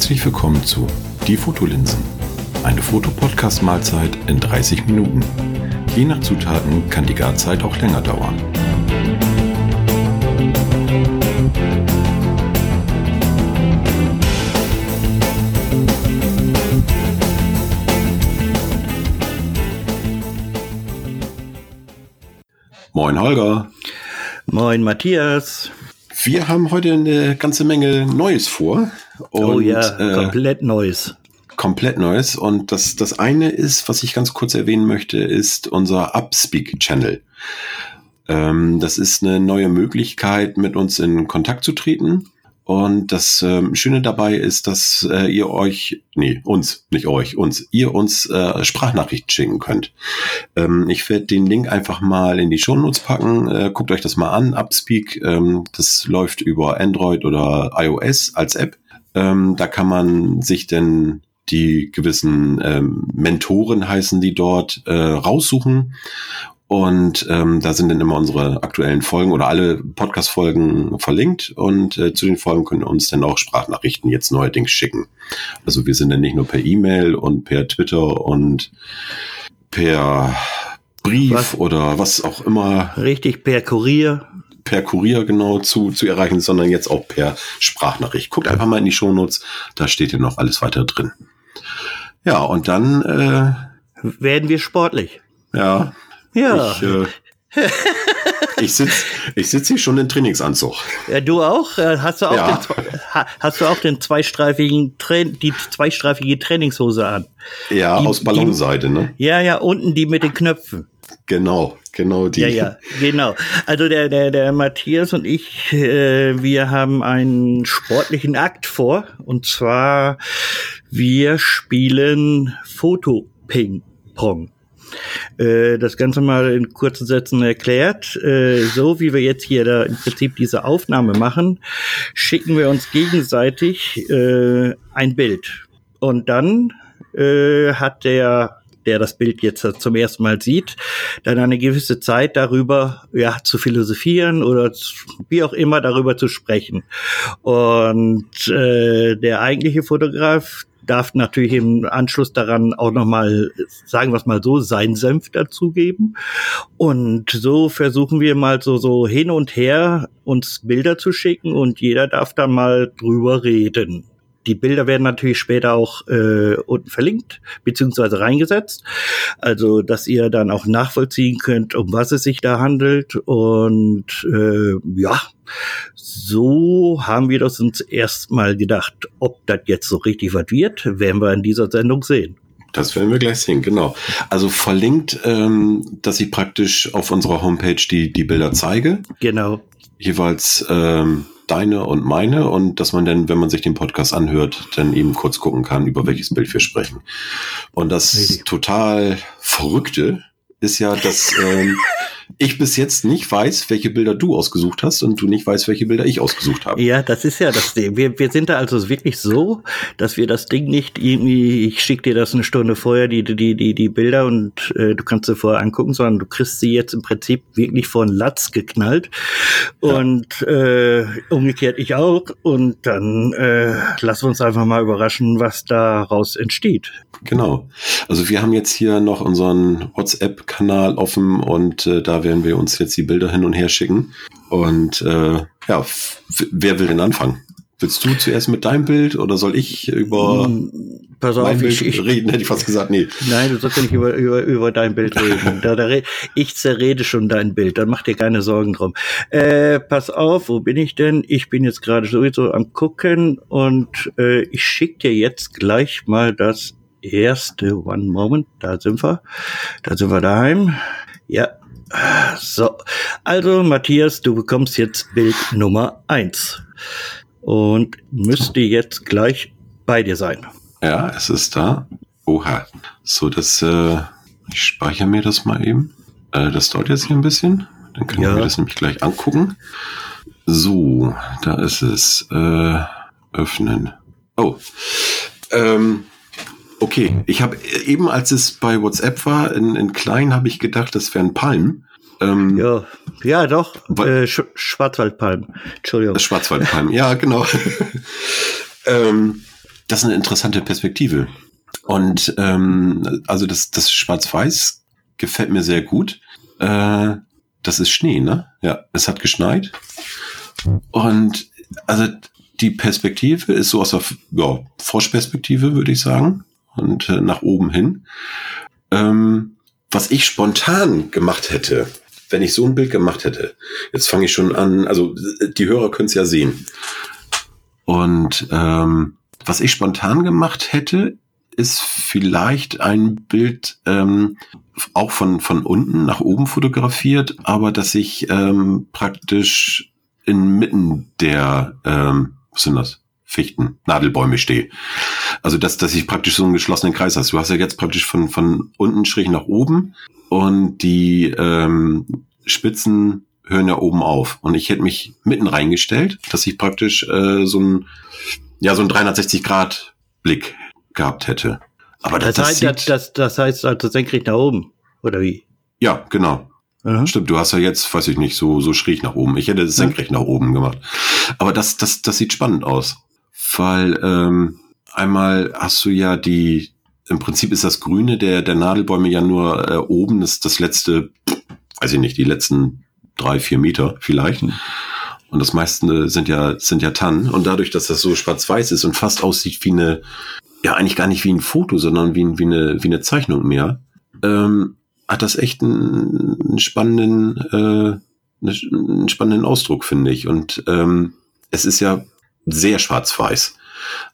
Herzlich willkommen zu Die Fotolinsen. Eine Fotopodcast-Mahlzeit in 30 Minuten. Je nach Zutaten kann die Garzeit auch länger dauern. Moin Holger. Moin Matthias. Wir haben heute eine ganze Menge Neues vor. Und, oh ja, äh, komplett Neues. Komplett Neues. Und das, das eine ist, was ich ganz kurz erwähnen möchte, ist unser Upspeak-Channel. Ähm, das ist eine neue Möglichkeit, mit uns in Kontakt zu treten. Und das ähm, Schöne dabei ist, dass äh, ihr euch, nee, uns, nicht euch, uns, ihr uns äh, Sprachnachrichten schicken könnt. Ähm, ich werde den Link einfach mal in die Shownotes packen. Äh, guckt euch das mal an. Upspeak, ähm, das läuft über Android oder iOS als App. Ähm, da kann man sich denn die gewissen ähm, Mentoren heißen die dort äh, raussuchen und ähm, da sind dann immer unsere aktuellen Folgen oder alle Podcast-Folgen verlinkt. Und äh, zu den Folgen können uns dann auch Sprachnachrichten jetzt neuerdings schicken. Also wir sind dann nicht nur per E-Mail und per Twitter und per Brief was? oder was auch immer. Richtig, per Kurier. Per Kurier genau zu, zu erreichen, sondern jetzt auch per Sprachnachricht. Guckt einfach mal in die Shownotes, da steht ja noch alles weiter drin. Ja, und dann äh, werden wir sportlich. Ja, ja. Ich, äh, ich sitze ich sitz hier schon in Trainingsanzug. Ja, du auch? Äh, hast du auch, ja. den, hast du auch den zweistreifigen die zweistreifige Trainingshose an? Ja, die, aus Ballonseide, ne? Ja, ja, unten die mit den Knöpfen. Genau, genau die. Ja, ja, genau. Also der, der, der Matthias und ich, äh, wir haben einen sportlichen Akt vor. Und zwar, wir spielen Foto-Ping-Pong. Äh, das Ganze mal in kurzen Sätzen erklärt. Äh, so wie wir jetzt hier da im Prinzip diese Aufnahme machen, schicken wir uns gegenseitig äh, ein Bild. Und dann hat der der das Bild jetzt zum ersten Mal sieht, dann eine gewisse Zeit darüber ja zu philosophieren oder wie auch immer darüber zu sprechen. Und der eigentliche Fotograf, darf natürlich im Anschluss daran auch nochmal, sagen wir es mal so, sein Senf dazugeben. Und so versuchen wir mal so, so hin und her uns Bilder zu schicken und jeder darf dann mal drüber reden. Die Bilder werden natürlich später auch äh, unten verlinkt beziehungsweise reingesetzt, also dass ihr dann auch nachvollziehen könnt, um was es sich da handelt. Und äh, ja, so haben wir das uns erstmal gedacht. Ob das jetzt so richtig was wird, werden wir in dieser Sendung sehen. Das werden wir gleich sehen, genau. Also verlinkt, ähm, dass ich praktisch auf unserer Homepage die, die Bilder zeige. Genau. Jeweils ähm, deine und meine und dass man dann, wenn man sich den Podcast anhört, dann eben kurz gucken kann, über welches Bild wir sprechen. Und das Richtig. total Verrückte ist ja, dass ähm, ich bis jetzt nicht weiß, welche Bilder du ausgesucht hast und du nicht weißt, welche Bilder ich ausgesucht habe. Ja, das ist ja das Ding. Wir, wir sind da also wirklich so, dass wir das Ding nicht irgendwie, ich schicke dir das eine Stunde vorher, die, die, die, die Bilder und äh, du kannst sie vorher angucken, sondern du kriegst sie jetzt im Prinzip wirklich von Latz geknallt. Und äh, umgekehrt ich auch. Und dann äh, lassen wir uns einfach mal überraschen, was daraus entsteht. Genau. Also wir haben jetzt hier noch unseren WhatsApp-Kanal offen und äh, da werden wir uns jetzt die Bilder hin und her schicken. Und äh, ja, wer will denn anfangen? Willst du zuerst mit deinem Bild oder soll ich über hm, Pass auf, mein Bild ich, reden? Hätte ich fast gesagt, nee. Nein, du sollst ja nicht über, über, über dein Bild reden. Da, da, ich zerrede schon dein Bild, dann mach dir keine Sorgen drum. Äh, pass auf, wo bin ich denn? Ich bin jetzt gerade sowieso am gucken und äh, ich schicke dir jetzt gleich mal das erste One Moment. Da sind wir. Da sind wir daheim. Ja, so, also Matthias, du bekommst jetzt Bild Nummer eins und müsste jetzt gleich bei dir sein. Ja, es ist da. Oha. So, das, äh, ich speichere mir das mal eben. Äh, das dauert jetzt hier ein bisschen. Dann können ja. wir das nämlich gleich angucken. So, da ist es. Äh, öffnen. Oh. Ähm, Okay, ich habe eben, als es bei WhatsApp war, in, in klein, habe ich gedacht, das wären Palmen. Ähm, ja, ja, doch. Äh, Sch Schwarzwaldpalmen. Entschuldigung. Schwarzwaldpalmen, ja, genau. ähm, das ist eine interessante Perspektive. Und ähm, also das, das Schwarz-Weiß gefällt mir sehr gut. Äh, das ist Schnee, ne? Ja, es hat geschneit. Und also die Perspektive ist so aus der ja, Froschperspektive, würde ich sagen. Und äh, nach oben hin. Ähm, was ich spontan gemacht hätte, wenn ich so ein Bild gemacht hätte, jetzt fange ich schon an, also die Hörer können es ja sehen. Und ähm, was ich spontan gemacht hätte, ist vielleicht ein Bild ähm, auch von, von unten nach oben fotografiert, aber dass ich ähm, praktisch inmitten der, ähm, was sind das? Fichten, Nadelbäume stehe. Also dass, dass ich praktisch so einen geschlossenen Kreis hast. Du hast ja jetzt praktisch von, von unten schräg nach oben und die ähm, Spitzen hören ja oben auf. Und ich hätte mich mitten reingestellt, dass ich praktisch äh, so ein ja so ein 360 Grad Blick gehabt hätte. Aber das, das, heißt, das, das, das heißt also senkrecht nach oben, oder wie? Ja, genau. Aha. Stimmt, du hast ja jetzt, weiß ich nicht, so, so schräg nach oben. Ich hätte es senkrecht nach oben gemacht. Aber das, das, das sieht spannend aus. Weil ähm, einmal hast du ja die, im Prinzip ist das Grüne der, der Nadelbäume ja nur äh, oben, das, das letzte, weiß ich nicht, die letzten drei, vier Meter vielleicht. Mhm. Und das meiste sind ja, sind ja Tannen. Und dadurch, dass das so schwarz-weiß ist und fast aussieht wie eine, ja, eigentlich gar nicht wie ein Foto, sondern wie, wie, eine, wie eine Zeichnung mehr, ähm, hat das echt einen, einen spannenden, äh, einen spannenden Ausdruck, finde ich. Und ähm, es ist ja sehr schwarz-weiß.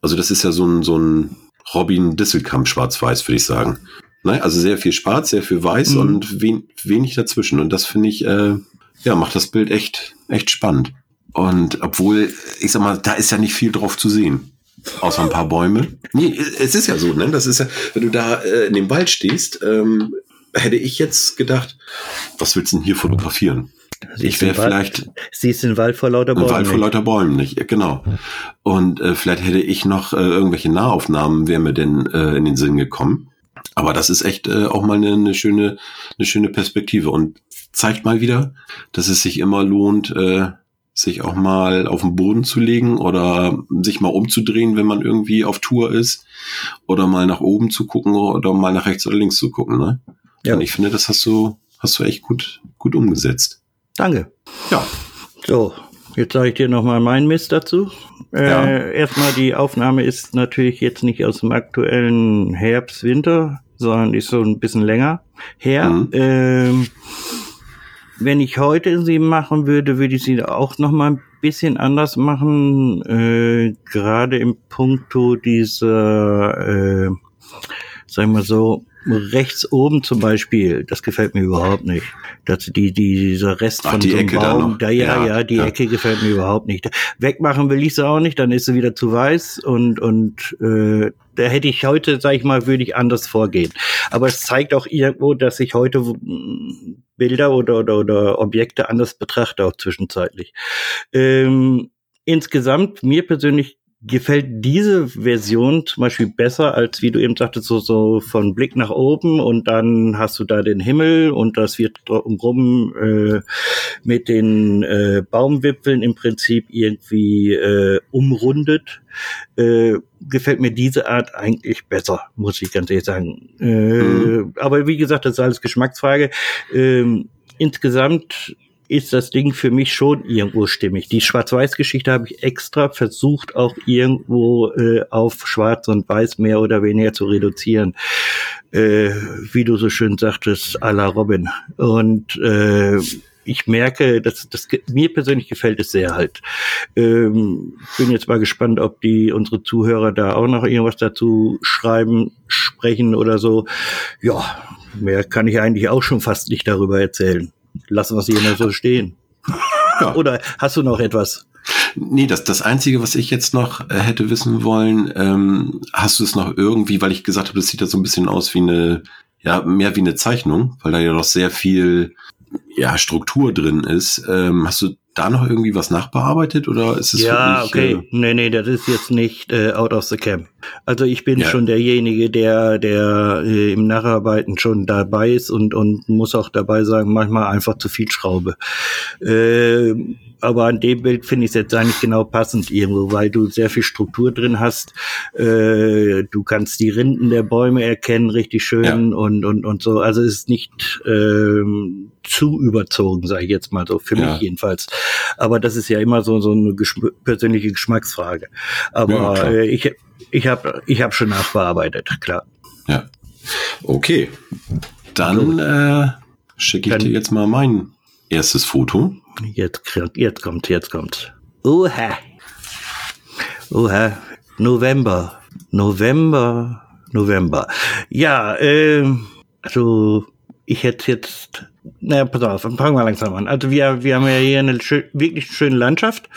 Also das ist ja so ein, so ein Robin Disselkamp schwarz-weiß, würde ich sagen. Ne? Also sehr viel schwarz, sehr viel weiß mhm. und wen, wenig dazwischen. Und das finde ich, äh, ja, macht das Bild echt, echt spannend. Und obwohl, ich sag mal, da ist ja nicht viel drauf zu sehen. Außer ein paar Bäume. Nee, es ist ja so, ne? Das ist ja, wenn du da äh, in dem Wald stehst, ähm, hätte ich jetzt gedacht, was willst du denn hier fotografieren? Ich wäre vielleicht. Siehst den Wald vor lauter Bäumen. Wald vor lauter Bäumen nicht, genau. Und äh, vielleicht hätte ich noch äh, irgendwelche Nahaufnahmen, wäre mir denn äh, in den Sinn gekommen. Aber das ist echt äh, auch mal eine, eine schöne, eine schöne Perspektive und zeigt mal wieder, dass es sich immer lohnt, äh, sich auch mal auf den Boden zu legen oder sich mal umzudrehen, wenn man irgendwie auf Tour ist oder mal nach oben zu gucken oder mal nach rechts oder links zu gucken. Ne? Ja. Und ich finde, das hast du, hast du echt gut, gut umgesetzt. Danke. Ja. So, jetzt sage ich dir nochmal meinen Mist dazu. Äh, ja. Erstmal, die Aufnahme ist natürlich jetzt nicht aus dem aktuellen Herbst, Winter, sondern ist so ein bisschen länger her. Mhm. Ähm, wenn ich heute sie machen würde, würde ich sie auch noch mal ein bisschen anders machen. Äh, Gerade im Punkto dieser, äh, sagen wir so, rechts oben zum Beispiel, das gefällt mir überhaupt nicht. Das, die, die, dieser Rest Ach, von die so einem Ecke Baum, da, ja, ja, ja, die ja. Ecke gefällt mir überhaupt nicht. Wegmachen will ich sie auch nicht, dann ist sie wieder zu weiß und, und äh, da hätte ich heute, sag ich mal, würde ich anders vorgehen. Aber es zeigt auch irgendwo, dass ich heute Bilder oder, oder, oder Objekte anders betrachte, auch zwischenzeitlich. Ähm, insgesamt, mir persönlich gefällt diese Version zum Beispiel besser, als wie du eben sagtest, so, so von Blick nach oben und dann hast du da den Himmel und das wird drumherum äh, mit den äh, Baumwipfeln im Prinzip irgendwie äh, umrundet. Äh, gefällt mir diese Art eigentlich besser, muss ich ganz ehrlich sagen. Äh, mhm. Aber wie gesagt, das ist alles Geschmacksfrage. Äh, insgesamt ist das Ding für mich schon irgendwo stimmig. Die Schwarz-Weiß-Geschichte habe ich extra versucht, auch irgendwo äh, auf Schwarz und Weiß mehr oder weniger zu reduzieren. Äh, wie du so schön sagtest, à la Robin. Und äh, ich merke, dass das mir persönlich gefällt es sehr halt. Ähm, bin jetzt mal gespannt, ob die unsere Zuhörer da auch noch irgendwas dazu schreiben, sprechen oder so. Ja, mehr kann ich eigentlich auch schon fast nicht darüber erzählen lassen wir es hier so stehen. Ja. Oder hast du noch etwas? Nee, das, das Einzige, was ich jetzt noch äh, hätte wissen wollen, ähm, hast du es noch irgendwie, weil ich gesagt habe, das sieht ja so ein bisschen aus wie eine, ja, mehr wie eine Zeichnung, weil da ja noch sehr viel ja, Struktur drin ist. Ähm, hast du da noch irgendwie was nachbearbeitet oder ist es Ja, wirklich, okay. Äh, nee, nee, das ist jetzt nicht äh, out of the camp. Also ich bin ja. schon derjenige, der der äh, im Nacharbeiten schon dabei ist und und muss auch dabei sagen, manchmal einfach zu viel Schraube. Äh, aber an dem Bild finde ich es jetzt eigentlich genau passend irgendwo, weil du sehr viel Struktur drin hast. Äh, du kannst die Rinden der Bäume erkennen, richtig schön ja. und, und, und so. Also es ist nicht ähm, zu überzogen, sage ich jetzt mal so, für ja. mich jedenfalls. Aber das ist ja immer so, so eine geschm persönliche Geschmacksfrage. Aber ja, äh, ich, ich habe ich hab schon nachbearbeitet, klar. Ja. Okay. Dann äh, schicke ich dir jetzt mal mein erstes Foto. Jetzt, jetzt kommt, jetzt kommt. Oha. Oha. November. November. November. Ja, äh, also ich hätte jetzt, naja, pass auf, fangen wir langsam an. Also wir, wir haben ja hier eine schön, wirklich schöne Landschaft.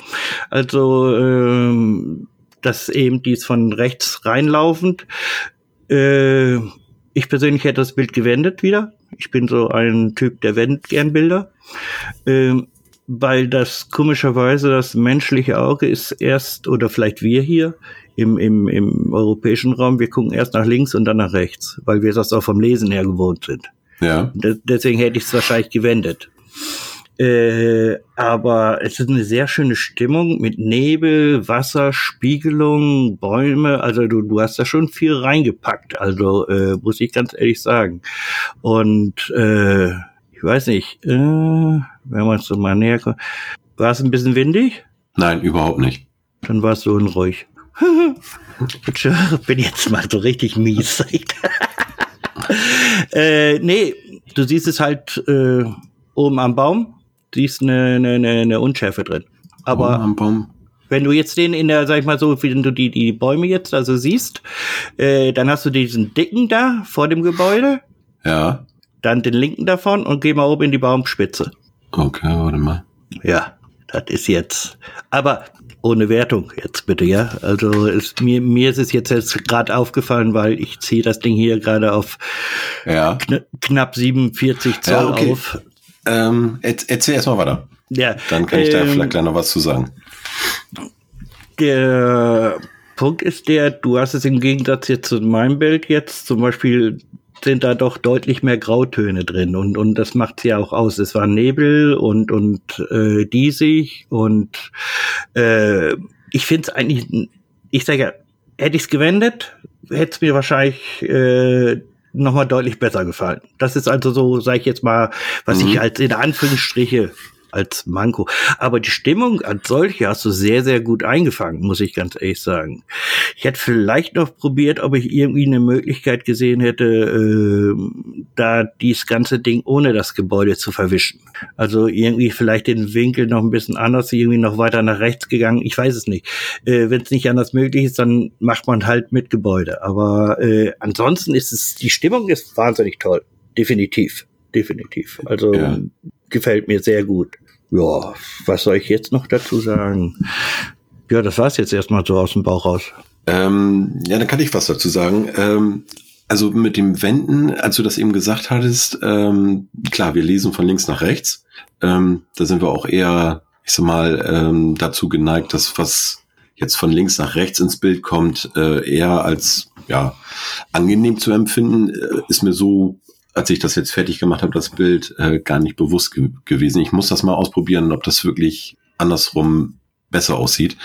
Also ähm, das eben dies von rechts reinlaufend. Äh, ich persönlich hätte das Bild gewendet wieder. Ich bin so ein Typ, der wendet gern Bilder. Ähm, weil das komischerweise das menschliche Auge ist erst, oder vielleicht wir hier im, im, im europäischen Raum, wir gucken erst nach links und dann nach rechts, weil wir das auch vom Lesen her gewohnt sind. Ja. deswegen hätte ich es wahrscheinlich gewendet. Äh, aber es ist eine sehr schöne Stimmung mit Nebel, Wasser, Spiegelung, Bäume. Also du, du hast da schon viel reingepackt. Also äh, muss ich ganz ehrlich sagen. Und äh, ich weiß nicht, äh, wenn man so mal näher kommt. War es ein bisschen windig? Nein, überhaupt nicht. Dann war es so unruhig. ich bin jetzt mal so richtig mies. äh, nee, du siehst es halt äh, oben am Baum, siehst eine, eine, eine Unschärfe drin. Aber oben am Baum. wenn du jetzt den in der, sag ich mal so, wenn du die, die Bäume jetzt also siehst, äh, dann hast du diesen dicken da vor dem Gebäude. Ja dann den linken davon und geh mal oben in die Baumspitze. Okay, warte mal. Ja, das ist jetzt. Aber ohne Wertung jetzt bitte, ja. Also ist, mir, mir ist es jetzt, jetzt gerade aufgefallen, weil ich ziehe das Ding hier gerade auf ja. kn knapp 47 Zoll ja, okay. auf. Ähm, erzähl erstmal weiter. Ja. Dann kann ich ähm, da vielleicht gleich noch was zu sagen. Der Punkt ist der, du hast es im Gegensatz jetzt zu meinem Bild jetzt zum Beispiel sind da doch deutlich mehr Grautöne drin und und das macht ja auch aus. Es war Nebel und und äh, diesig und äh, ich finde es eigentlich, ich sage ja, hätte ich es gewendet, hätte es mir wahrscheinlich äh, nochmal deutlich besser gefallen. Das ist also so, sage ich jetzt mal, was mhm. ich als in Anführungsstriche als Manko. Aber die Stimmung als solche hast du sehr, sehr gut eingefangen, muss ich ganz ehrlich sagen. Ich hätte vielleicht noch probiert, ob ich irgendwie eine Möglichkeit gesehen hätte, äh, da dieses ganze Ding ohne das Gebäude zu verwischen. Also irgendwie vielleicht den Winkel noch ein bisschen anders, irgendwie noch weiter nach rechts gegangen. Ich weiß es nicht. Äh, Wenn es nicht anders möglich ist, dann macht man halt mit Gebäude. Aber äh, ansonsten ist es, die Stimmung ist wahnsinnig toll. Definitiv definitiv. Also ja gefällt mir sehr gut. Ja, was soll ich jetzt noch dazu sagen? Ja, das war's jetzt erstmal so aus dem Bauch raus. Ähm, ja, dann kann ich was dazu sagen. Ähm, also mit dem Wenden, als du das eben gesagt hattest, ähm, klar, wir lesen von links nach rechts. Ähm, da sind wir auch eher, ich sag mal, ähm, dazu geneigt, dass was jetzt von links nach rechts ins Bild kommt, äh, eher als ja angenehm zu empfinden, äh, ist mir so als ich das jetzt fertig gemacht habe, das Bild äh, gar nicht bewusst ge gewesen. Ich muss das mal ausprobieren, ob das wirklich andersrum besser aussieht.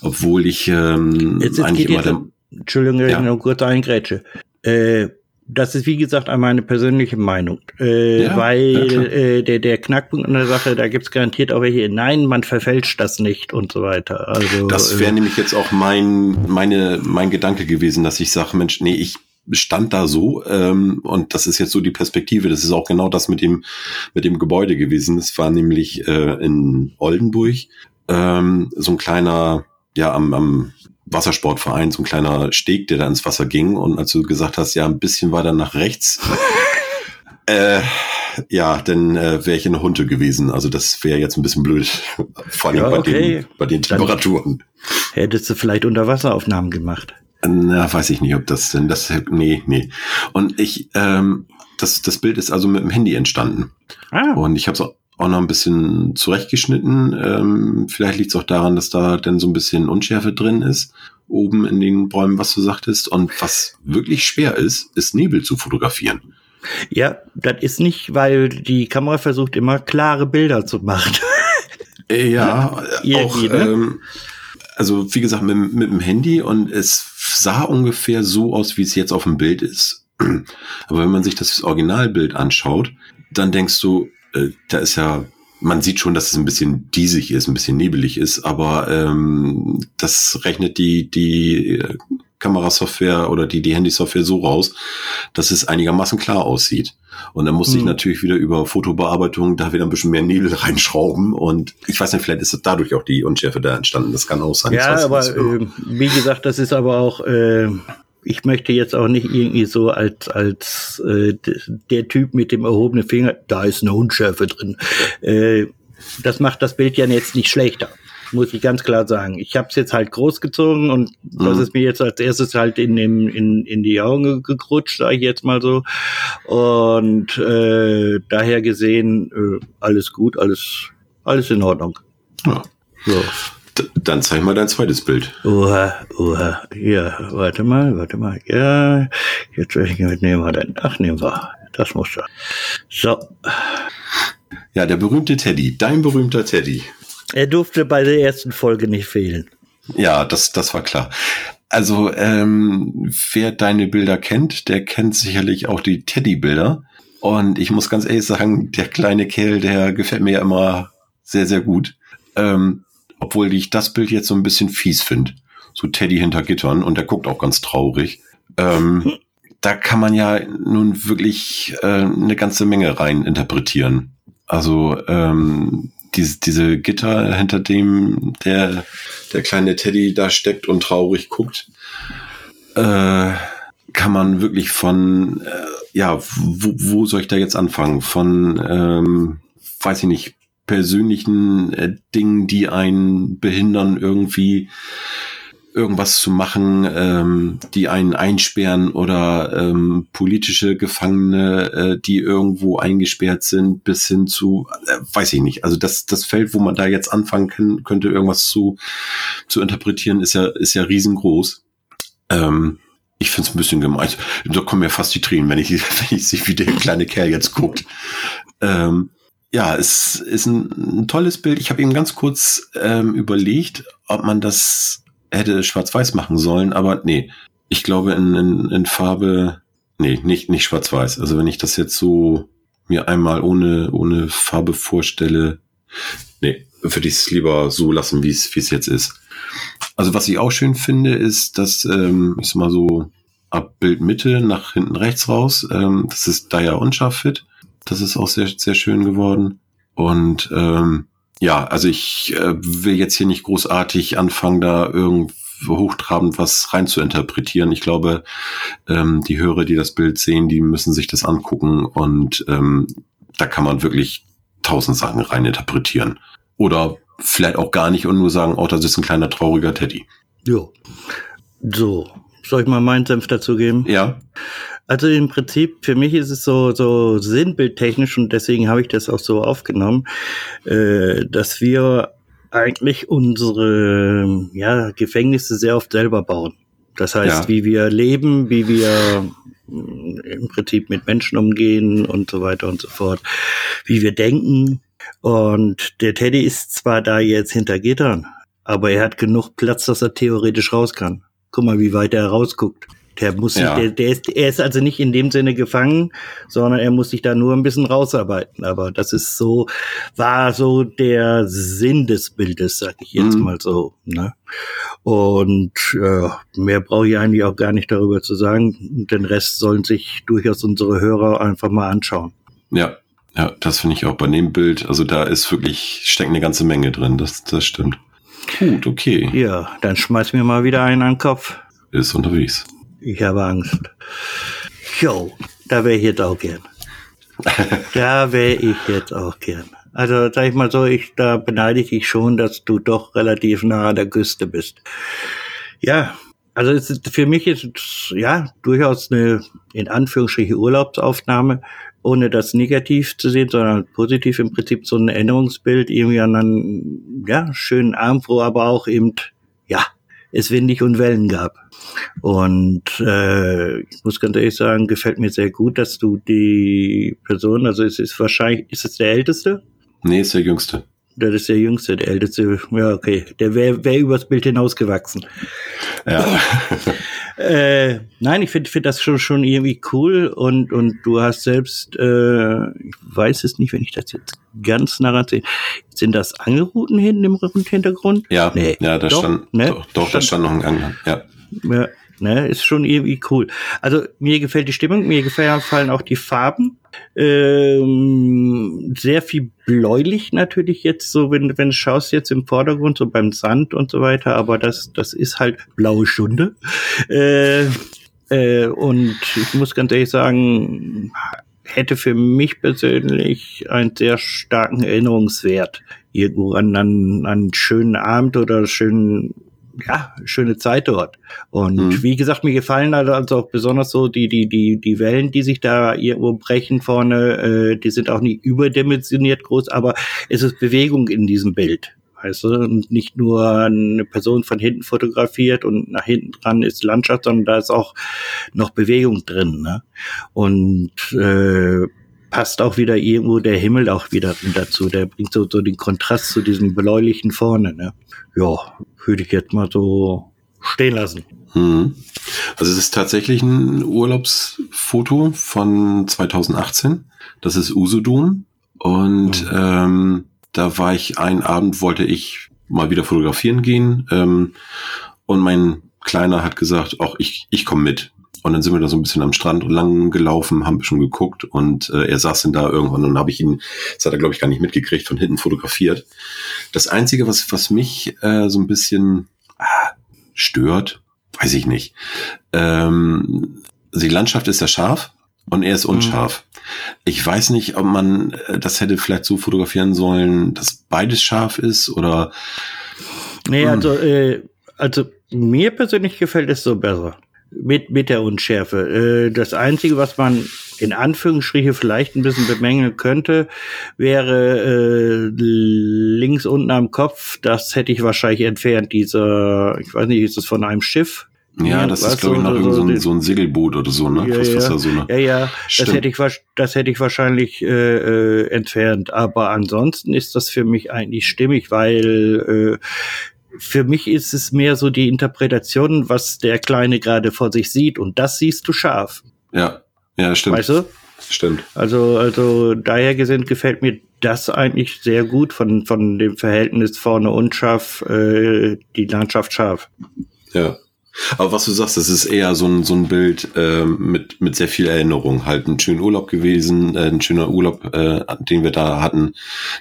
Obwohl ich ähm, jetzt, jetzt eigentlich immer der, Entschuldigung, ja. noch kurz eingrätsche. Äh, das ist wie gesagt meine persönliche Meinung, äh, ja, weil ja, äh, der, der Knackpunkt an der Sache, da gibt's garantiert auch welche, nein, man verfälscht das nicht und so weiter. Also das wäre äh, nämlich jetzt auch mein meine mein Gedanke gewesen, dass ich sage, Mensch, nee, ich stand da so ähm, und das ist jetzt so die Perspektive. Das ist auch genau das mit dem mit dem Gebäude gewesen. Das war nämlich äh, in Oldenburg ähm, so ein kleiner, ja am, am Wassersportverein, so ein kleiner Steg, der da ins Wasser ging. Und als du gesagt hast, ja ein bisschen weiter nach rechts, äh, ja, dann äh, wäre ich in Hunde gewesen. Also das wäre jetzt ein bisschen blöd, vor allem ja, okay. bei, den, bei den Temperaturen. Dann hättest du vielleicht Unterwasseraufnahmen gemacht. Na, weiß ich nicht, ob das denn das. Nee, nee. Und ich, ähm, das, das Bild ist also mit dem Handy entstanden. Ah. Und ich habe es auch noch ein bisschen zurechtgeschnitten. Ähm, vielleicht liegt es auch daran, dass da dann so ein bisschen Unschärfe drin ist, oben in den Bäumen, was du sagtest. Und was wirklich schwer ist, ist Nebel zu fotografieren. Ja, das ist nicht, weil die Kamera versucht immer klare Bilder zu machen. Ja, auch, ne? ähm, also wie gesagt, mit, mit dem Handy und es sah ungefähr so aus, wie es jetzt auf dem Bild ist. Aber wenn man sich das Originalbild anschaut, dann denkst du, äh, da ist ja, man sieht schon, dass es ein bisschen diesig ist, ein bisschen nebelig ist, aber ähm, das rechnet die, die Kamerasoftware oder die, die Handysoftware so raus, dass es einigermaßen klar aussieht. Und dann muss hm. ich natürlich wieder über Fotobearbeitung da wieder ein bisschen mehr Nebel reinschrauben. Und ich weiß nicht, vielleicht ist dadurch auch die Unschärfe da entstanden. Das kann auch sein. Ja, aber äh, wie gesagt, das ist aber auch, äh, ich möchte jetzt auch nicht irgendwie so als, als äh, der Typ mit dem erhobenen Finger, da ist eine Unschärfe drin. Äh, das macht das Bild ja jetzt nicht schlechter muss ich ganz klar sagen. Ich habe es jetzt halt großgezogen und mhm. das ist mir jetzt als erstes halt in, in, in, in die Augen gekrutscht, sage ich jetzt mal so. Und äh, daher gesehen, äh, alles gut, alles, alles in Ordnung. Ja. So. Dann zeig mal dein zweites Bild. Oha, oha. Ja, warte mal, warte mal. Ja, jetzt nehmen wir dann. Ach, nehmen wir. Das muss ja. So. Ja, der berühmte Teddy. Dein berühmter Teddy. Er durfte bei der ersten Folge nicht fehlen. Ja, das, das war klar. Also, ähm, wer deine Bilder kennt, der kennt sicherlich auch die Teddy-Bilder. Und ich muss ganz ehrlich sagen, der kleine Kerl, der gefällt mir ja immer sehr, sehr gut. Ähm, obwohl ich das Bild jetzt so ein bisschen fies finde. So Teddy hinter Gittern und der guckt auch ganz traurig. Ähm, da kann man ja nun wirklich äh, eine ganze Menge rein interpretieren. Also ähm, diese, diese Gitter, hinter dem der, der kleine Teddy da steckt und traurig guckt, äh, kann man wirklich von, äh, ja, wo, wo soll ich da jetzt anfangen? Von, ähm, weiß ich nicht, persönlichen äh, Dingen, die einen behindern, irgendwie irgendwas zu machen, ähm, die einen einsperren oder ähm, politische Gefangene, äh, die irgendwo eingesperrt sind, bis hin zu, äh, weiß ich nicht. Also das, das Feld, wo man da jetzt anfangen kann, könnte, irgendwas zu, zu interpretieren, ist ja, ist ja riesengroß. Ähm, ich finde es ein bisschen gemein. Da kommen mir fast die Tränen, wenn ich, wenn ich sehe, wie der kleine Kerl jetzt guckt. Ähm, ja, es ist ein, ein tolles Bild. Ich habe eben ganz kurz ähm, überlegt, ob man das hätte schwarz-weiß machen sollen, aber nee, ich glaube in, in, in Farbe, nee, nicht, nicht schwarz-weiß. Also wenn ich das jetzt so mir einmal ohne, ohne Farbe vorstelle, nee, würde ich es lieber so lassen, wie es wie es jetzt ist. Also was ich auch schön finde, ist, dass ähm, ich sag mal so ab Bildmitte nach hinten rechts raus, ähm, das ist da ja unscharf fit. Das ist auch sehr, sehr schön geworden. Und ähm, ja, also ich äh, will jetzt hier nicht großartig anfangen, da irgendwo hochtrabend was rein zu interpretieren. Ich glaube, ähm, die Hörer, die das Bild sehen, die müssen sich das angucken und ähm, da kann man wirklich tausend Sachen rein interpretieren. Oder vielleicht auch gar nicht und nur sagen, oh, das ist ein kleiner trauriger Teddy. Jo. So, soll ich mal meinen Senf dazu geben? Ja. Also im Prinzip, für mich ist es so, so sinnbildtechnisch und deswegen habe ich das auch so aufgenommen, äh, dass wir eigentlich unsere ja, Gefängnisse sehr oft selber bauen. Das heißt, ja. wie wir leben, wie wir mm, im Prinzip mit Menschen umgehen und so weiter und so fort, wie wir denken. Und der Teddy ist zwar da jetzt hinter Gittern, aber er hat genug Platz, dass er theoretisch raus kann. Guck mal, wie weit er rausguckt. Der muss sich, der, der ist, er ist also nicht in dem Sinne gefangen, sondern er muss sich da nur ein bisschen rausarbeiten. Aber das ist so, war so der Sinn des Bildes, sag ich jetzt mhm. mal so. Ne? Und äh, mehr brauche ich eigentlich auch gar nicht darüber zu sagen. Den Rest sollen sich durchaus unsere Hörer einfach mal anschauen. Ja, ja, das finde ich auch bei dem Bild. Also da ist wirklich, steckt eine ganze Menge drin. Das, das stimmt. Gut, okay. Ja, dann schmeiß mir mal wieder einen an den Kopf. Ist unterwegs. Ich habe Angst. Jo, da wäre ich jetzt auch gern. da wäre ich jetzt auch gern. Also sag ich mal so, ich da beneide ich dich schon, dass du doch relativ nah an der Küste bist. Ja, also ist, für mich ist es ja durchaus eine in Anführungsstrichen Urlaubsaufnahme, ohne das negativ zu sehen, sondern positiv im Prinzip so ein Erinnerungsbild irgendwie an einen ja schönen Abend, wo aber auch eben ja es windig und Wellen gab. Und äh, ich muss ganz ehrlich sagen, gefällt mir sehr gut, dass du die Person, also es ist wahrscheinlich, ist es der Älteste? Nee, ist der Jüngste. Das ist der Jüngste, der Älteste. Ja, okay. Der wäre wär übers Bild hinausgewachsen. Ja. äh, nein, ich finde find das schon, schon irgendwie cool und, und du hast selbst, äh, ich weiß es nicht, wenn ich das jetzt ganz nah sehe, sind das Angelrouten hinten im Hintergrund? Ja, nee. ja, da doch, stand, ne? doch, doch da stand noch ein Angel, ja. Ja, ne, ist schon irgendwie cool. Also mir gefällt die Stimmung, mir gefallen auch die Farben. Ähm, sehr viel bläulich natürlich jetzt so, wenn, wenn du schaust jetzt im Vordergrund, so beim Sand und so weiter, aber das, das ist halt blaue Stunde. Äh, äh, und ich muss ganz ehrlich sagen, hätte für mich persönlich einen sehr starken Erinnerungswert. Irgendwo an, an, an einen schönen Abend oder schönen ja, schöne Zeit dort. Und mhm. wie gesagt, mir gefallen also, also auch besonders so die, die, die, die Wellen, die sich da irgendwo brechen vorne, äh, die sind auch nicht überdimensioniert groß, aber es ist Bewegung in diesem Bild. Weißt du, und nicht nur eine Person von hinten fotografiert und nach hinten dran ist Landschaft, sondern da ist auch noch Bewegung drin. Ne? Und äh, passt auch wieder irgendwo der Himmel auch wieder dazu. Der bringt so, so den Kontrast zu diesem bläulichen vorne. Ne? Ja, würde ich jetzt mal so stehen lassen. Hm. Also es ist tatsächlich ein Urlaubsfoto von 2018. Das ist Usudum. Und mhm. ähm, da war ich einen Abend, wollte ich mal wieder fotografieren gehen. Ähm, und mein Kleiner hat gesagt, auch ich, ich komme mit. Und dann sind wir da so ein bisschen am Strand lang gelaufen, haben schon geguckt und äh, er saß dann da irgendwann und habe ich ihn, das hat er glaube ich gar nicht mitgekriegt, von hinten fotografiert. Das Einzige, was, was mich äh, so ein bisschen ah, stört, weiß ich nicht. Ähm, die Landschaft ist ja scharf und er ist mhm. unscharf. Mhm. Ich weiß nicht, ob man äh, das hätte vielleicht so fotografieren sollen, dass beides scharf ist oder. Nee, also, äh, also mir persönlich gefällt es so besser mit, mit der Unschärfe. Äh, das Einzige, was man in Anführungsstriche vielleicht ein bisschen bemängeln könnte, wäre äh, links unten am Kopf, das hätte ich wahrscheinlich entfernt, dieser, ich weiß nicht, ist das von einem Schiff? Ja, das ist, glaube ich, noch so, so, ein, so ein Segelboot oder so, ne? Ja, ja. So eine, ja, ja, das hätte ich, das hätte ich wahrscheinlich äh, äh, entfernt. Aber ansonsten ist das für mich eigentlich stimmig, weil äh, für mich ist es mehr so die Interpretation, was der Kleine gerade vor sich sieht und das siehst du scharf. Ja, ja, stimmt. Weißt du? Stimmt. Also, also daher gesehen gefällt mir das eigentlich sehr gut von, von dem Verhältnis vorne unscharf, äh, die Landschaft scharf. Ja. Aber was du sagst, das ist eher so ein, so ein Bild äh, mit, mit sehr viel Erinnerung. Halt ein schöner Urlaub gewesen, äh, ein schöner Urlaub, äh, den wir da hatten,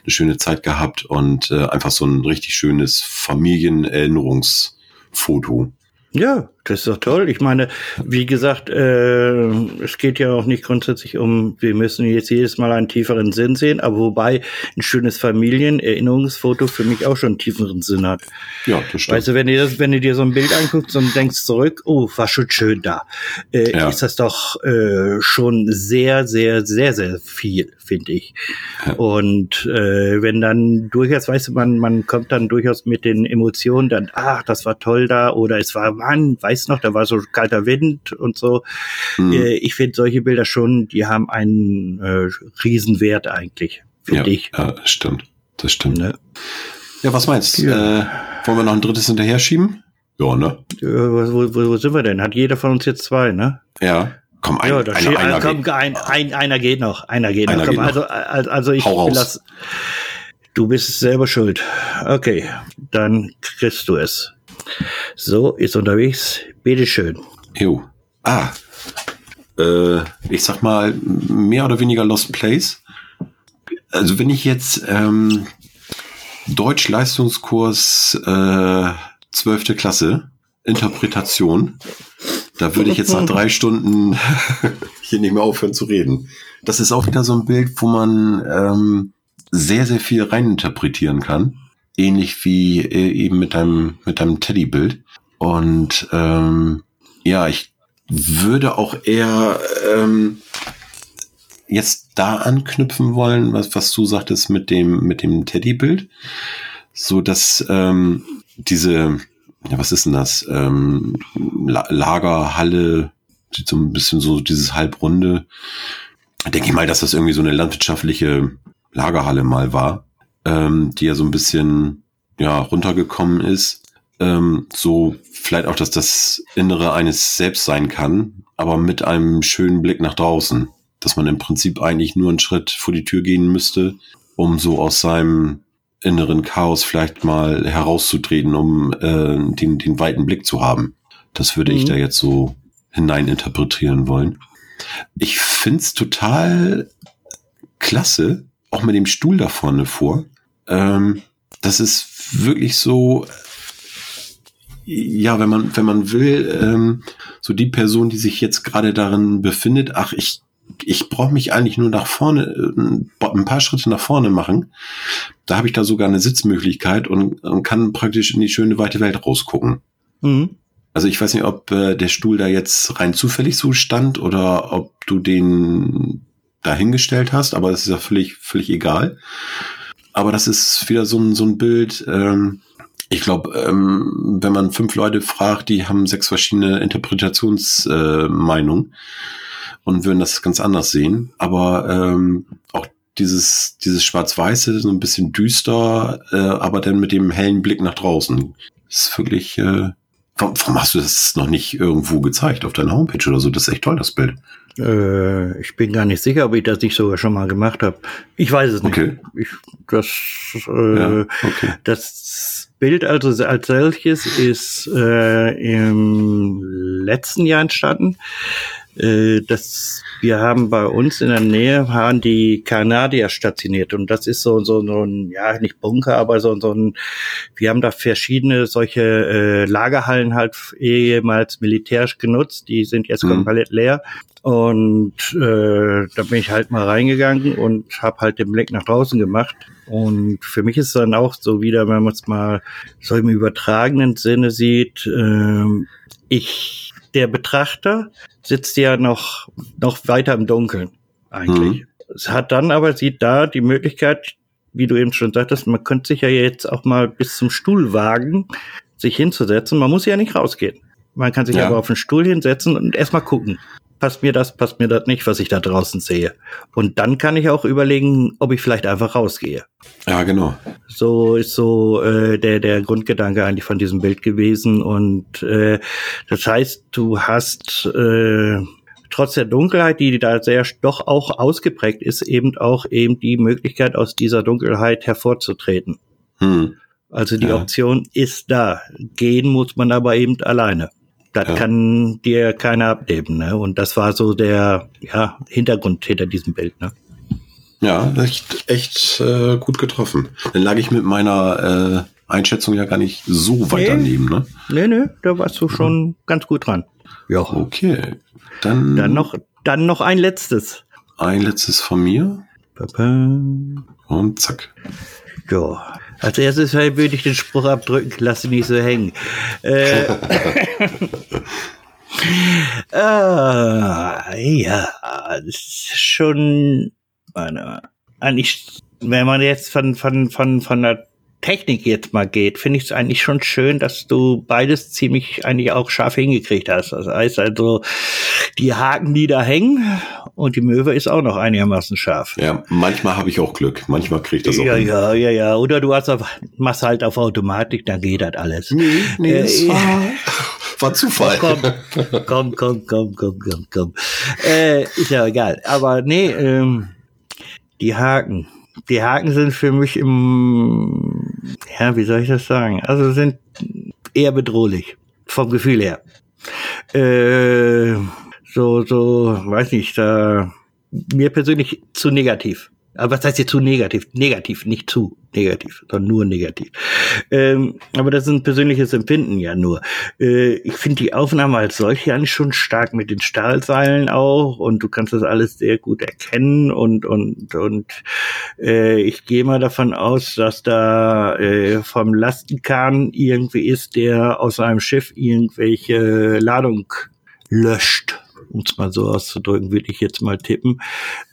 eine schöne Zeit gehabt und äh, einfach so ein richtig schönes Familienerinnerungsfoto. Ja, das ist doch toll. Ich meine, wie gesagt, äh, es geht ja auch nicht grundsätzlich um, wir müssen jetzt jedes Mal einen tieferen Sinn sehen, aber wobei ein schönes Familienerinnerungsfoto für mich auch schon einen tieferen Sinn hat. Ja, das stimmt. Weißt du, wenn du, das, wenn du dir so ein Bild anguckst und denkst zurück, oh, war schon schön da, äh, ja. ist das doch äh, schon sehr, sehr, sehr, sehr viel, finde ich. Ja. Und äh, wenn dann durchaus, weißt du, man, man kommt dann durchaus mit den Emotionen dann, ach, das war toll da oder es war, Mann, weiß weiß noch, da war so kalter Wind und so. Mhm. Äh, ich finde solche Bilder schon, die haben einen äh, Riesenwert eigentlich, finde ja, ich. Ja, das stimmt. Das stimmt. Ne? Ja, was meinst du? Ja. Äh, wollen wir noch ein drittes hinterher schieben? Ja, ne? Wo, wo, wo sind wir denn? Hat jeder von uns jetzt zwei, ne? Ja. Komm, ein, ja, einer, einer, einer, komm, geht. Ein, ein, einer geht noch. Einer geht einer noch. Komm, geht also, also ich lass. Du bist selber schuld. Okay, dann kriegst du es. So, ist unterwegs. Bitteschön. Jo. Ah. Äh, ich sag mal, mehr oder weniger Lost Place. Also wenn ich jetzt ähm, Deutsch-Leistungskurs äh, 12. Klasse, Interpretation, da würde ich jetzt nach drei Stunden hier nicht mehr aufhören zu reden. Das ist auch wieder so ein Bild, wo man ähm, sehr, sehr viel reininterpretieren kann ähnlich wie äh, eben mit deinem, mit deinem Teddybild. Und ähm, ja, ich würde auch eher ähm, jetzt da anknüpfen wollen, was, was du sagtest mit dem, mit dem Teddybild. So dass ähm, diese, ja, was ist denn das? Ähm, La Lagerhalle, sieht so ein bisschen so dieses halbrunde. Denke ich mal, dass das irgendwie so eine landwirtschaftliche Lagerhalle mal war, ähm, die ja so ein bisschen ja runtergekommen ist. Ähm, so vielleicht auch, dass das Innere eines selbst sein kann, aber mit einem schönen Blick nach draußen. Dass man im Prinzip eigentlich nur einen Schritt vor die Tür gehen müsste, um so aus seinem inneren Chaos vielleicht mal herauszutreten, um äh, den, den weiten Blick zu haben. Das würde mhm. ich da jetzt so hineininterpretieren wollen. Ich find's total klasse, auch mit dem Stuhl da vorne vor. Ähm, das ist wirklich so, ja, wenn man, wenn man will, ähm, so die Person, die sich jetzt gerade darin befindet, ach, ich, ich brauche mich eigentlich nur nach vorne, äh, ein paar Schritte nach vorne machen. Da habe ich da sogar eine Sitzmöglichkeit und, und kann praktisch in die schöne weite Welt rausgucken. Mhm. Also ich weiß nicht, ob äh, der Stuhl da jetzt rein zufällig so stand oder ob du den dahingestellt hast, aber das ist ja völlig, völlig egal. Aber das ist wieder so ein, so ein Bild. Ähm, ich glaube, ähm, wenn man fünf Leute fragt, die haben sechs verschiedene Interpretationsmeinungen äh, und würden das ganz anders sehen. Aber ähm, auch dieses, dieses Schwarz-Weiße, so ein bisschen düster, äh, aber dann mit dem hellen Blick nach draußen. Ist wirklich äh, Warum, warum hast du das noch nicht irgendwo gezeigt auf deiner Homepage oder so? Das ist echt toll, das Bild. Äh, ich bin gar nicht sicher, ob ich das nicht sogar schon mal gemacht habe. Ich weiß es nicht. Okay. Ich, das, äh, ja, okay. das Bild also als solches ist äh, im letzten Jahr entstanden. Äh, das, wir haben bei uns in der Nähe waren die Kanadier stationiert. Und das ist so, so, so ein, ja, nicht Bunker, aber so, so ein, wir haben da verschiedene solche äh, Lagerhallen halt ehemals militärisch genutzt, die sind jetzt mhm. komplett leer. Und äh, da bin ich halt mal reingegangen und habe halt den Blick nach draußen gemacht. Und für mich ist es dann auch so wieder, wenn man es mal so im übertragenen Sinne sieht, äh, ich der Betrachter sitzt ja noch, noch weiter im Dunkeln eigentlich. Mhm. Es hat dann aber, sieht da die Möglichkeit, wie du eben schon sagtest, man könnte sich ja jetzt auch mal bis zum Stuhl wagen, sich hinzusetzen. Man muss ja nicht rausgehen. Man kann sich ja. aber auf den Stuhl hinsetzen und erstmal gucken passt mir das, passt mir das nicht, was ich da draußen sehe. Und dann kann ich auch überlegen, ob ich vielleicht einfach rausgehe. Ja, genau. So ist so äh, der, der Grundgedanke eigentlich von diesem Bild gewesen. Und äh, das heißt, du hast äh, trotz der Dunkelheit, die da sehr doch auch ausgeprägt ist, eben auch eben die Möglichkeit, aus dieser Dunkelheit hervorzutreten. Hm. Also die ja. Option ist da. Gehen muss man aber eben alleine. Das ja. kann dir keiner abnehmen. Ne? Und das war so der ja, Hintergrund hinter diesem Bild. Ne? Ja, echt, echt äh, gut getroffen. Dann lag ich mit meiner äh, Einschätzung ja gar nicht so weit nee. daneben. Ne? Nee, nee, da warst du schon mhm. ganz gut dran. Ja. Okay. Dann, dann, noch, dann noch ein letztes. Ein letztes von mir. Und zack. Ja. Als erstes würde ich den Spruch abdrücken, lass ihn nicht so hängen. Äh, ah, ja, das ist schon, eigentlich, wenn man jetzt von, von, von, von der Technik jetzt mal geht, finde ich es eigentlich schon schön, dass du beides ziemlich eigentlich auch scharf hingekriegt hast. Das heißt also, die Haken, die da hängen und die Möwe ist auch noch einigermaßen scharf. Ja, manchmal habe ich auch Glück. Manchmal kriege ich das auch. Ja, hin. ja, ja, ja. Oder du hast auf, machst halt auf Automatik, dann geht das alles. Nee, nee, äh, das war, war Zufall. Komm, komm, komm, komm, komm, komm, komm. Äh, ist ja egal. Aber nee, ähm, die Haken die Haken sind für mich im, ja, wie soll ich das sagen? Also sind eher bedrohlich vom Gefühl her. Äh, so, so, weiß nicht, da mir persönlich zu negativ. Aber was heißt jetzt zu negativ? Negativ, nicht zu negativ, sondern nur negativ. Ähm, aber das ist ein persönliches Empfinden ja nur. Äh, ich finde die Aufnahme als solche eigentlich schon stark mit den Stahlseilen auch und du kannst das alles sehr gut erkennen und und und äh, ich gehe mal davon aus, dass da äh, vom Lastenkahn irgendwie ist, der aus einem Schiff irgendwelche Ladung löscht um es mal so auszudrücken, würde ich jetzt mal tippen.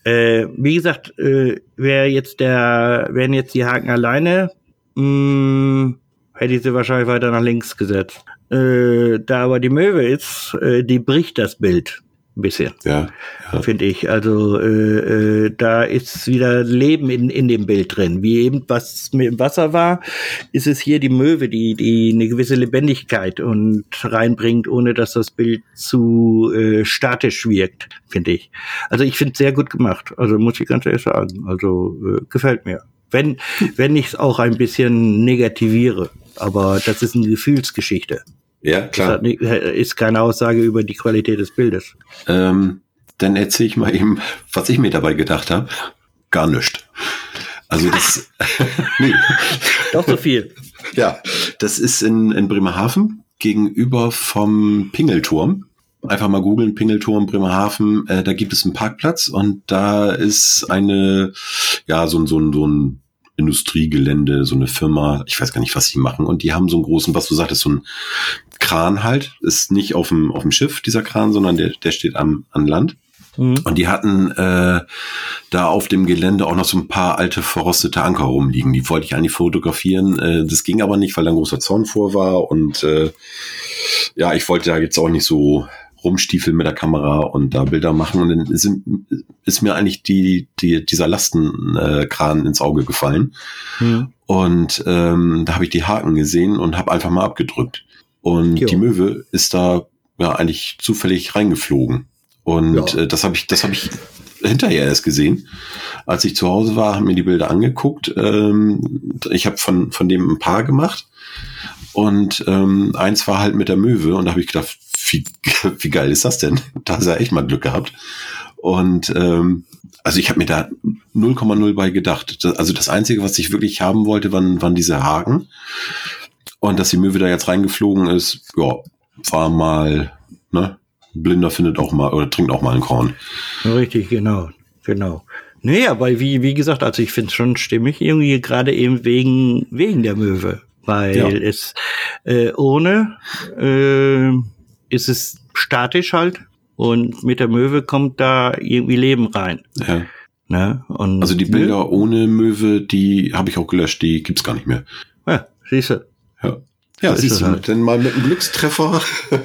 Äh, wie gesagt, äh, wer jetzt der, wären jetzt die Haken alleine, mh, mm, hätte ich sie wahrscheinlich weiter nach links gesetzt. Äh, da aber die Möwe ist, äh, die bricht das Bild ein bisschen. Ja. ja. Finde ich. Also äh, äh, da ist wieder Leben in, in dem Bild drin. Wie eben was mit dem Wasser war, ist es hier die Möwe, die, die eine gewisse Lebendigkeit und reinbringt, ohne dass das Bild zu äh, statisch wirkt, finde ich. Also ich finde es sehr gut gemacht. Also muss ich ganz ehrlich sagen. Also äh, gefällt mir. Wenn, wenn ich es auch ein bisschen negativiere. Aber das ist eine Gefühlsgeschichte. Ja, klar. Das ist keine Aussage über die Qualität des Bildes. Ähm, dann erzähle ich mal eben, was ich mir dabei gedacht habe. Gar nichts. Also das, nee. Doch so viel. Ja, das ist in, in Bremerhaven gegenüber vom Pingelturm. Einfach mal googeln, Pingelturm, Bremerhaven, äh, da gibt es einen Parkplatz und da ist eine, ja, so, so, so ein Industriegelände, so eine Firma, ich weiß gar nicht, was sie machen, und die haben so einen großen, was du sagtest, so ein Kran halt, ist nicht auf dem, auf dem Schiff, dieser Kran, sondern der, der steht am, an Land. Mhm. Und die hatten äh, da auf dem Gelände auch noch so ein paar alte verrostete Anker rumliegen. Die wollte ich eigentlich fotografieren. Äh, das ging aber nicht, weil da ein großer Zaun vor war. Und äh, ja, ich wollte da jetzt auch nicht so rumstiefeln mit der Kamera und da Bilder machen. Und dann ist, ist mir eigentlich die, die, dieser Lastenkran ins Auge gefallen. Mhm. Und ähm, da habe ich die Haken gesehen und habe einfach mal abgedrückt. Und jo. die Möwe ist da ja eigentlich zufällig reingeflogen. Und ja. äh, das habe ich, das habe ich hinterher erst gesehen. Als ich zu Hause war, haben mir die Bilder angeguckt. Ähm, ich habe von, von dem ein paar gemacht. Und ähm, eins war halt mit der Möwe und da habe ich gedacht, wie, wie geil ist das denn? Da du ja echt mal Glück gehabt. Und ähm, also ich habe mir da 0,0 bei gedacht. Also das Einzige, was ich wirklich haben wollte, waren, waren diese Haken. Und dass die Möwe da jetzt reingeflogen ist, ja, war mal, ne? Blinder findet auch mal oder trinkt auch mal einen Korn. Richtig, genau, genau. Nee, aber wie, wie gesagt, also ich finde es schon stimmig, irgendwie gerade eben wegen, wegen der Möwe. Weil ja. es äh, ohne äh, ist es statisch halt und mit der Möwe kommt da irgendwie Leben rein. Ja. Ne? Und, also die Bilder ne? ohne Möwe, die habe ich auch gelöscht, die gibt's gar nicht mehr. Ja, siehst du. Ja, ja siehst du, halt. denn mal mit einem Glückstreffer.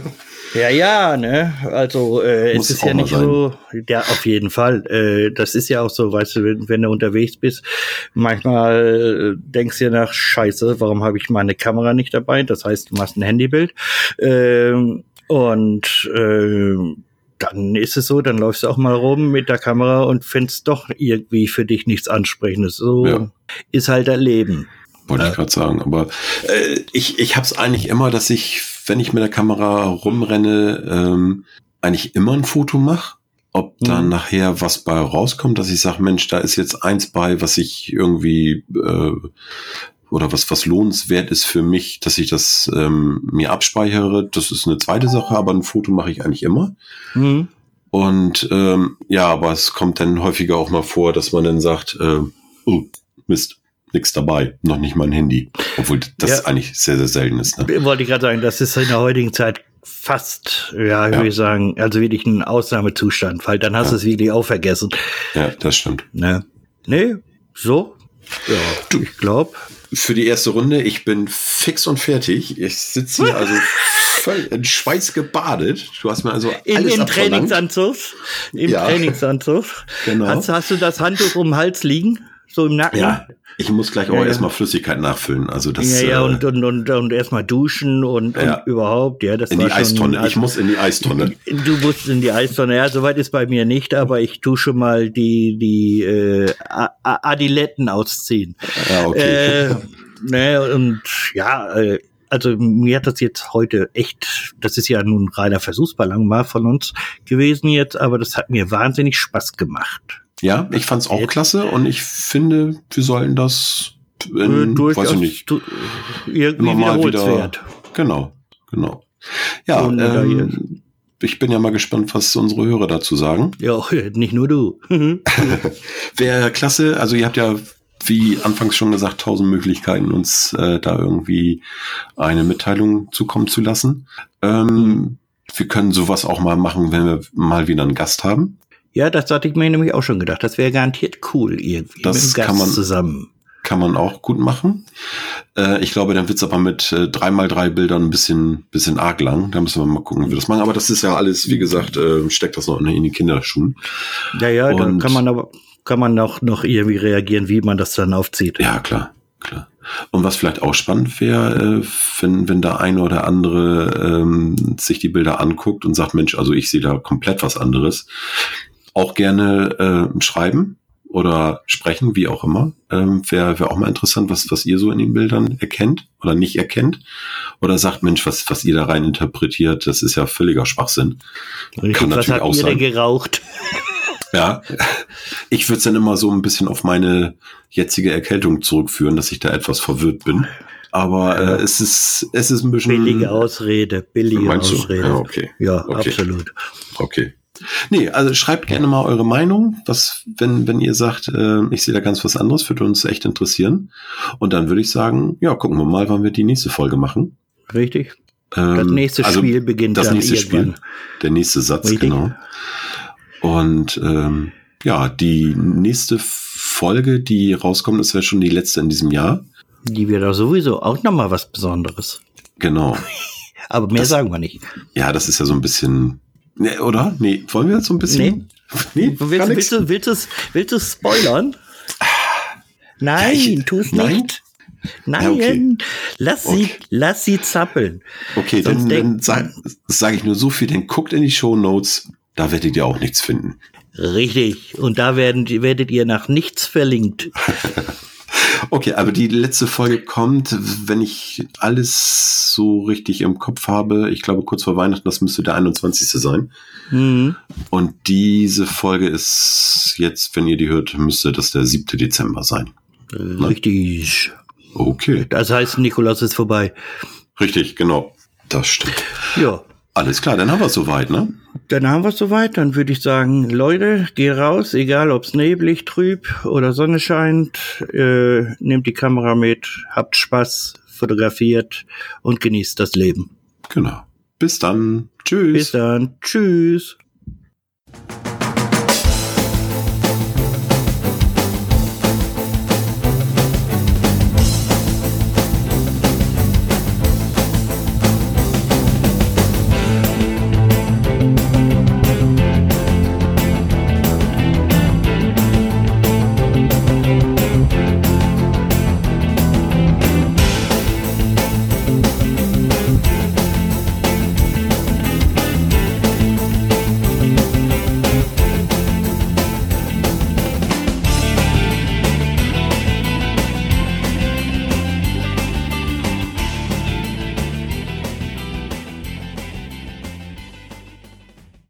Ja, ja, ne? Also äh, es ist ja nicht so, ja, auf jeden Fall. Äh, das ist ja auch so, weißt du, wenn, wenn du unterwegs bist, manchmal äh, denkst du ja nach, scheiße, warum habe ich meine Kamera nicht dabei? Das heißt, du machst ein Handybild. Äh, und äh, dann ist es so, dann läufst du auch mal rum mit der Kamera und findest doch irgendwie für dich nichts Ansprechendes. So ja. ist halt dein Leben. Wollte ja. ich gerade sagen. Aber äh, ich, ich habe es eigentlich immer, dass ich, wenn ich mit der Kamera rumrenne, ähm, eigentlich immer ein Foto mache. Ob dann mhm. nachher was bei rauskommt, dass ich sage, Mensch, da ist jetzt eins bei, was ich irgendwie äh, oder was, was lohnenswert ist für mich, dass ich das ähm, mir abspeichere. Das ist eine zweite Sache, aber ein Foto mache ich eigentlich immer. Mhm. Und ähm, ja, aber es kommt dann häufiger auch mal vor, dass man dann sagt, äh, oh, Mist, nichts dabei, noch nicht mal ein Handy. Obwohl das ja. eigentlich sehr, sehr selten ist. Ne? Wollte ich gerade sagen, das ist in der heutigen Zeit fast, ja, ja. würde ich sagen, also wirklich ein Ausnahmezustand, weil dann hast ja. du es wirklich auch vergessen. Ja, das stimmt. Ne? Nee, so. Ja, du, ich glaube, für die erste Runde. Ich bin fix und fertig. Ich sitze hier also voll in Schweiß gebadet. Du hast mir also alles Im, im Trainingsanzug. Im ja. Trainingsanzug. Genau. Hast, hast, du das Handtuch um den Hals liegen? So im Nacken? Ja. Ich muss gleich auch ja, erstmal Flüssigkeit nachfüllen. Also das, ja, ja, und, und, und, und erstmal duschen und, ja. und überhaupt, ja. Das in die Eistonne. Schon, also, ich muss in die Eistonne. Du musst in die Eistonne. Ja, soweit ist bei mir nicht, aber ich tue schon mal die, die äh, Adiletten ausziehen. Ja, okay. Äh, ne, und ja, äh, also mir hat das jetzt heute echt, das ist ja nun reiner Versuchsballang mal von uns gewesen jetzt, aber das hat mir wahnsinnig Spaß gemacht. Ja, ich fand's auch klasse und ich finde, wir sollen das in, äh, weiß ich nicht, irgendwie mal wieder, genau, genau. Ja, ähm, ich bin ja mal gespannt, was unsere Hörer dazu sagen. Ja, nicht nur du. Wäre klasse, also ihr habt ja wie anfangs schon gesagt, tausend Möglichkeiten, uns äh, da irgendwie eine Mitteilung zukommen zu lassen. Ähm, wir können sowas auch mal machen, wenn wir mal wieder einen Gast haben. Ja, das hatte ich mir nämlich auch schon gedacht. Das wäre garantiert cool irgendwie das kann man, zusammen. kann man auch gut machen. Äh, ich glaube, dann wird's aber mit äh, 3x3 Bildern ein bisschen, bisschen arg lang. Da müssen wir mal gucken, wie wir das machen. Aber das ist ja alles, wie gesagt, äh, steckt das noch in, in die Kinderschuhen. Ja, ja, Und- kann man aber kann man auch noch irgendwie reagieren, wie man das dann aufzieht. Ja, klar, klar. Und was vielleicht auch spannend wäre, äh, wenn, wenn da eine oder andere ähm, sich die Bilder anguckt und sagt, Mensch, also ich sehe da komplett was anderes. Auch gerne äh, schreiben oder sprechen, wie auch immer. Ähm, Wäre wär auch mal interessant, was, was ihr so in den Bildern erkennt oder nicht erkennt. Oder sagt, Mensch, was, was ihr da rein interpretiert, das ist ja völliger Schwachsinn. Richtig, Kann was natürlich habt auch ihr denn sein. geraucht? Ja, ich würde es dann immer so ein bisschen auf meine jetzige Erkältung zurückführen, dass ich da etwas verwirrt bin. Aber äh, es ist es ist ein bisschen Billige Ausrede, billige? Ausrede. Ja, okay. Ja, Okay. absolut. Okay. Nee, also schreibt gerne mal eure Meinung, was, wenn, wenn ihr sagt, äh, ich sehe da ganz was anderes, würde uns echt interessieren. Und dann würde ich sagen, ja, gucken wir mal, wann wir die nächste Folge machen. Richtig. Ähm, Das nächste also Spiel beginnt das dann nächste irgendwann. Spiel, der nächste Satz, Richtig. genau. Und ähm, ja, die nächste Folge, die rauskommt, ist ja schon die letzte in diesem Jahr. Die wird doch sowieso auch nochmal was Besonderes. Genau. Aber mehr Das- sagen wir nicht. Ja, das ist ja so ein bisschen. Nee, oder? Nee, wollen wir jetzt so ein bisschen? Nee, gar Willst, willst, du, willst, du, willst du spoilern? Nein, ich- tu's nein? nicht. Nein, Ja, okay. lass, Okay. sie, lass sie zappeln. Okay, Sonst dann, dann sage sag ich nur so viel, dann guckt in die Show Notes, da werdet ihr auch nichts finden. Richtig. Und da werden, werdet ihr nach nichts verlinkt. Okay, aber die letzte Folge kommt, wenn ich alles so richtig im Kopf habe, ich glaube kurz vor Weihnachten, das müsste der 21. sein. Mhm. Und diese Folge ist jetzt, wenn ihr die hört, müsste das der 7. Dezember sein. Richtig. Okay, Das heißt, Nikolaus ist vorbei. richtig, genau. Das stimmt. Ja. Alles klar, dann haben wir es soweit, ne? Dann haben wir es soweit. Dann würde ich sagen, Leute, geh raus, egal ob es neblig, trüb oder Sonne scheint. Äh, nehmt die Kamera mit, habt Spaß, fotografiert und genießt das Leben. Genau. Bis dann. Tschüss. Bis dann. Tschüss.